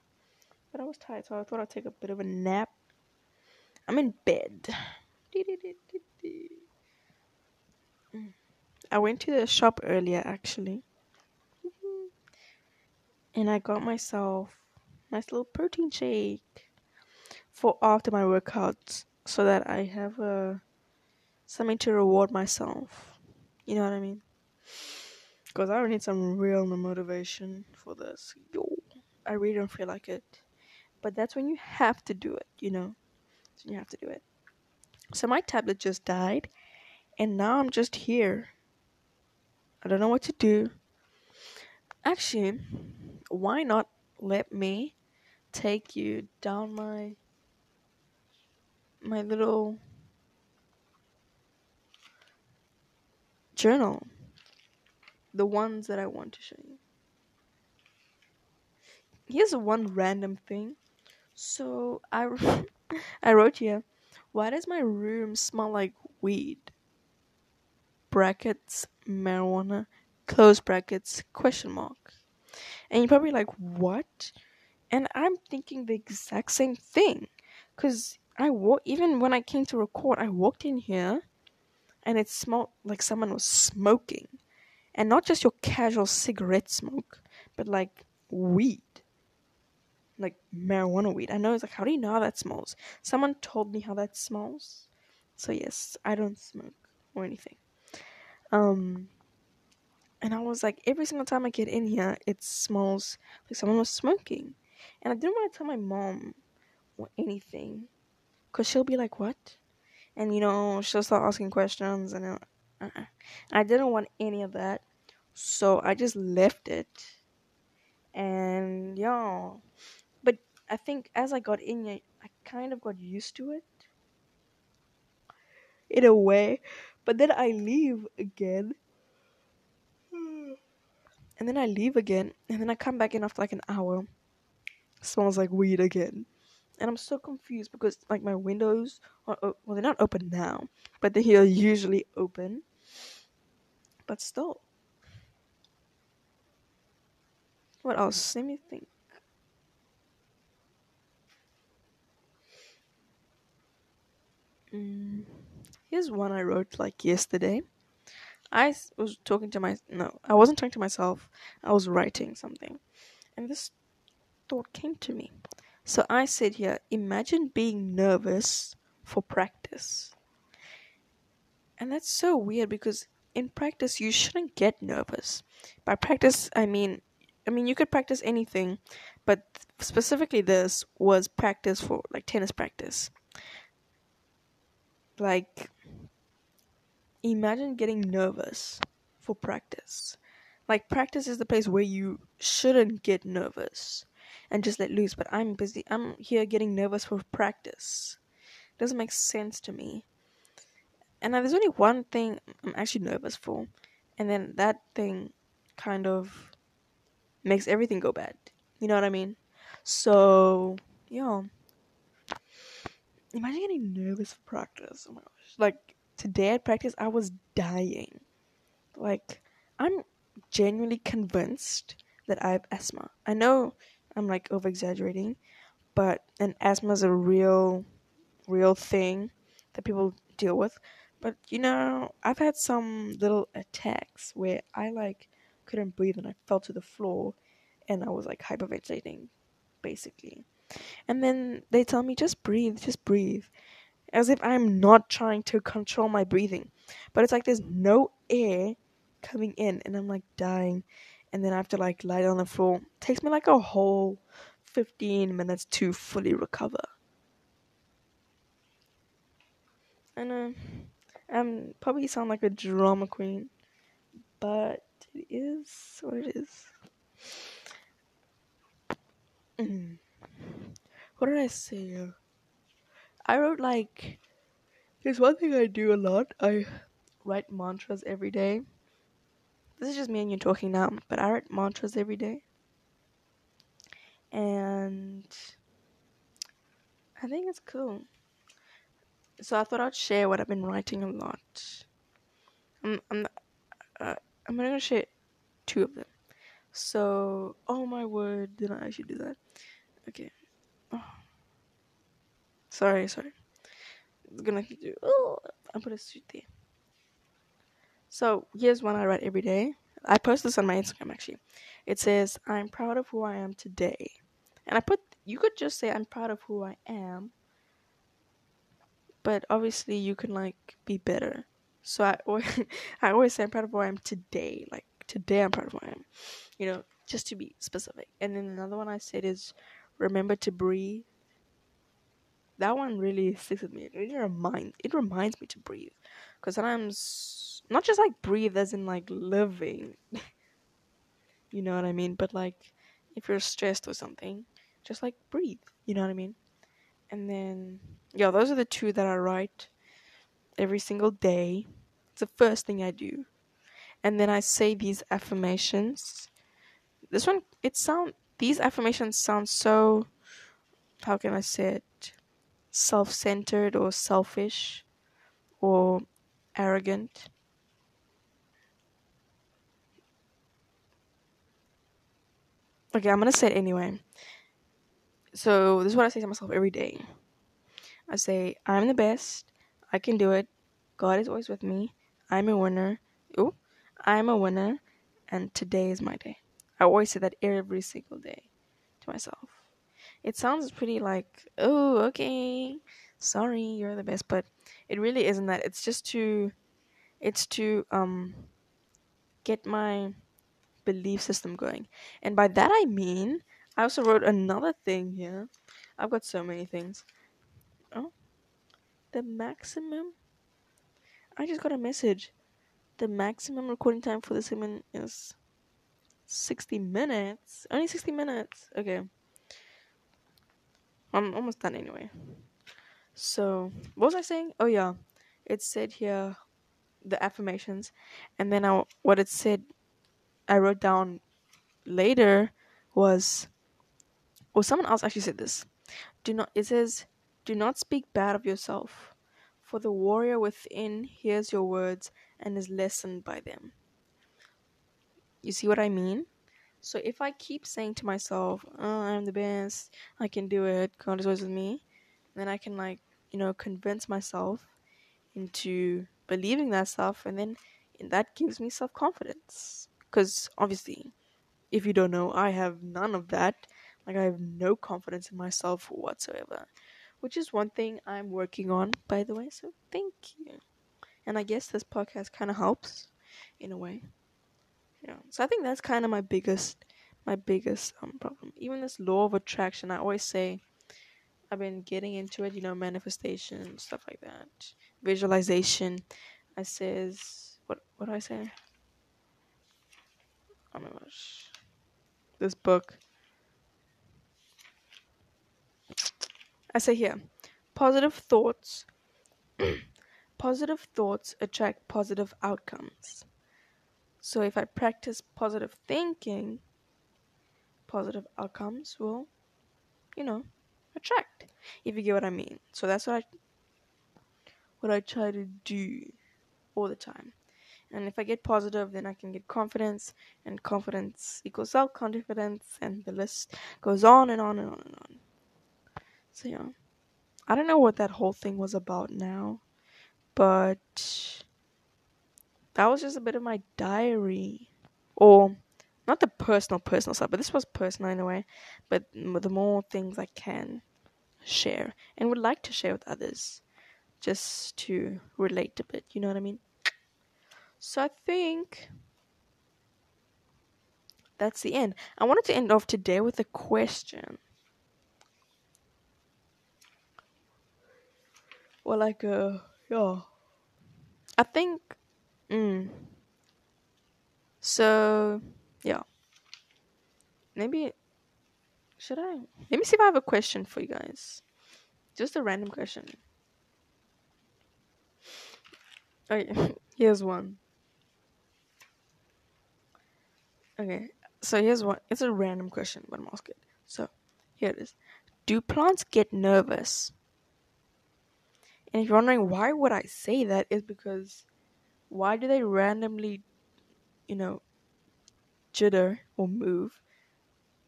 But I was tired, so I thought I'd take a bit of a nap. I'm in bed. Mm. I went to the shop earlier, actually mm-hmm. and I got myself nice little protein shake for after my workouts so that I have uh, something to reward myself. You know what I mean? Because I need some real motivation for this. Yo, I really don't feel like it. But that's when you have to do it, you know? You have to do it. So my tablet just died, and now I'm just here. I don't know what to do. Actually, why not let me take you down my my little journal. The ones that I want to show you. Here's one random thing. So I (laughs) I wrote here why does my room smell like weed? Brackets marijuana close brackets question mark. And you're probably like, what? And I'm thinking the exact same thing. Because I walk, even when I came to record, I walked in here and it smelled like someone was smoking. And not just your casual cigarette smoke, but like weed. like marijuana weed. I know it's like, how do you know how that smells? Someone told me how that smells. So yes, I don't smoke or anything. Um, and I was like, every single time I get in here, it smells like someone was smoking, and I didn't want to tell my mom anything, cause she'll be like, "What?" and you know she'll start asking questions, and uh, uh, I didn't want any of that, so I just left it, and yeah, but I think as I got in, I kind of got used to it. In a way, but then I leave again. (sighs) And then I leave again, and then I come back in after like an hour. Smells like weed again, and I'm so confused because like my windows are o- well, they're not open now, but they are usually open. But still, what else? Let me think. Mm, here's one I wrote like yesterday. I was talking to my no, I wasn't talking to myself. I was writing something, and this thought came to me. So I said here, imagine being nervous for practice. And that's so weird because in practice you shouldn't get nervous. By practice I mean I mean you could practice anything, but specifically this was practice for like tennis practice. Like imagine getting nervous for practice. Like practice is the place where you shouldn't get nervous and just let loose, but I'm busy. I'm here getting nervous for practice. It doesn't make sense to me. And there's only one thing I'm actually nervous for, and then that thing kind of makes everything go bad. You know what I mean? So, yeah. Imagine getting nervous for practice. Oh my gosh. Like, today at practice, I was dying. Like, I'm genuinely convinced that I have asthma. I know I'm like over exaggerating, but an asthma is a real, real thing that people deal with. But you know, I've had some little attacks where I like couldn't breathe and I fell to the floor and I was like hyperventilating, basically. And then they tell me, just breathe, just breathe as if I'm not trying to control my breathing. But it's like there's no air coming in and I'm like dying and then I have to like lie down on the floor. It takes me like a whole 15 minutes to fully recover. I know I'm probably sound like a drama queen, but it is what it is. Mm. What did I say? I wrote like there's one thing I do a lot. I write mantras every day. This is just me and you talking now, but I write mantras every day. And I think it's cool. So I thought I'd share what I've been writing a lot. I'm I'm uh, I'm gonna share two of them. So, oh my word, did I actually do that? Okay. Oh. Sorry, sorry. It's gonna do. Oh, I'm gonna shoot there. So here's one I write every day. I post this on my Instagram actually. It says, "I'm proud of who I am today," and I put. You could just say, "I'm proud of who I am," but obviously you can like be better. So I (laughs) always, I always say, "I'm proud of who I am today." Like today, I'm proud of who I am. You know, just to be specific. And then another one I said is, "Remember to breathe." that one really sticks with me. It really reminds it reminds me to breathe, because sometimes not just like breathe as in like living, (laughs) you know what I mean, but like if you're stressed or something, just like breathe, you know what I mean. And then yeah, those are the two that I write every single day. It's the first thing I do, and then I say these affirmations. This one, it sound these affirmations sound so. How can I say it? self centered or selfish or arrogant. Okay, I'm gonna say it anyway. So, this is what I say to myself every day. I say, I'm the best. I can do it. God is always with me. I'm a winner. Oh, I'm a winner. And today is my day. I always say that every single day to myself. it sounds pretty like, oh, okay, sorry, you're the best, but it really isn't that. It's just to, it's to um, get my belief system going, and by that I mean I also wrote another thing here. I've got so many things. Oh, the maximum. I just got a message. The maximum recording time for this segment is 60 minutes. Only 60 minutes. Okay. I'm almost done anyway. So, what was I saying? Oh, yeah. It said here the affirmations. And then I, what it said, I wrote down later was, well, someone else actually said this. Do not, it says, do not speak bad of yourself, for the warrior within hears your words and is lessened by them. You see what I mean? So if I keep saying to myself, oh, I'm the best, I can do it, God is always with me, then I can, like, you know, convince myself into believing that stuff, and then that gives me self confidence. Because obviously, if you don't know, I have none of that. Like, I have no confidence in myself whatsoever. Which is one thing I'm working on, by the way, so thank you. And I guess this podcast kind of helps in a way. Yeah. So I think that's kind of my biggest my biggest um problem. Even this law of attraction, I always say I've been getting into it, you know, manifestation, stuff like that. Visualization. I says what what do I say? Oh my gosh. This book. I say here, positive thoughts (clears throat) positive thoughts attract positive outcomes. So if I practice positive thinking, positive outcomes will, you know, attract. If you get what I mean. So that's what I what I try to do all the time. And if I get positive, then I can get confidence, and confidence equals self confidence, and the list goes on and on and on and on. So, yeah. I don't know what that whole thing was about now, but that was just a bit of my diary. Or, not the personal, personal stuff, but this was personal in a way. But the more things I can share and would like to share with others, just to relate a bit, you know what I mean? So I think that's the end. I wanted to end off today with a question. Well, like, uh, yeah. I think Mm. So, yeah. Maybe should I? Let me see if I have a question for you guys. Just a random question. Okay, (laughs) here's one. Okay, so here's one. It's a random question, but I'm asking. It. So, here it is. Do plants get nervous? And if you're wondering why would I say that, is because why do they randomly, you know, jitter or move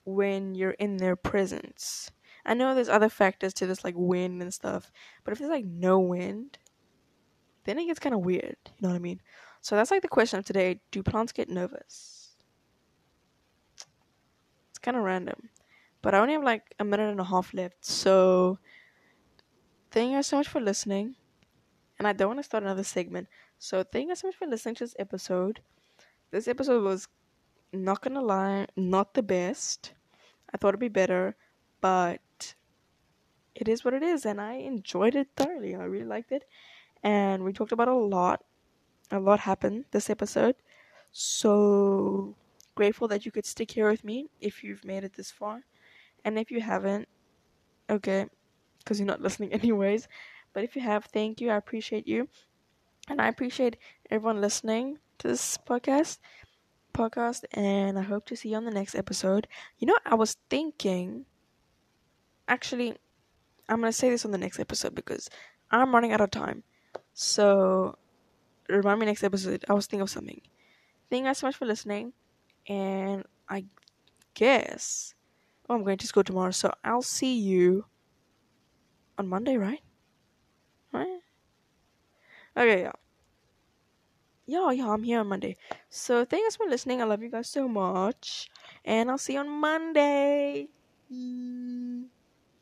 when you're in their presence? I know there's other factors to this, like wind and stuff, but if there's like no wind, then it gets kind of weird. You know what I mean? So that's like the question of today: Do plants get nervous? Kind of random, but I only have like a minute and a half left. So thank you guys so much for listening, and I don't want to start another segment. So thank you guys so much for listening to this episode. This episode was not gonna lie, not the best. I thought it'd be better, but it is what it is, and I enjoyed it thoroughly. I really liked it, and we talked about a lot. A lot happened this episode, so grateful that you could stick here with me if you've made it this far, and if you haven't, okay, because you're not (laughs) listening anyways. But if you have, thank you. I appreciate you. And I appreciate everyone listening to this podcast podcast and I hope to see you on the next episode. You know, I was thinking actually I'm gonna say this on the next episode because I'm running out of time. So remind me next episode. I was thinking of something. Thank you guys so much for listening. And I guess oh, I'm going to school tomorrow, so I'll see you on Monday, right? Right? Okay, yeah. Yeah, yeah, I'm here on Monday. So thanks for listening. I love you guys so much. And I'll see you on Monday. Mm.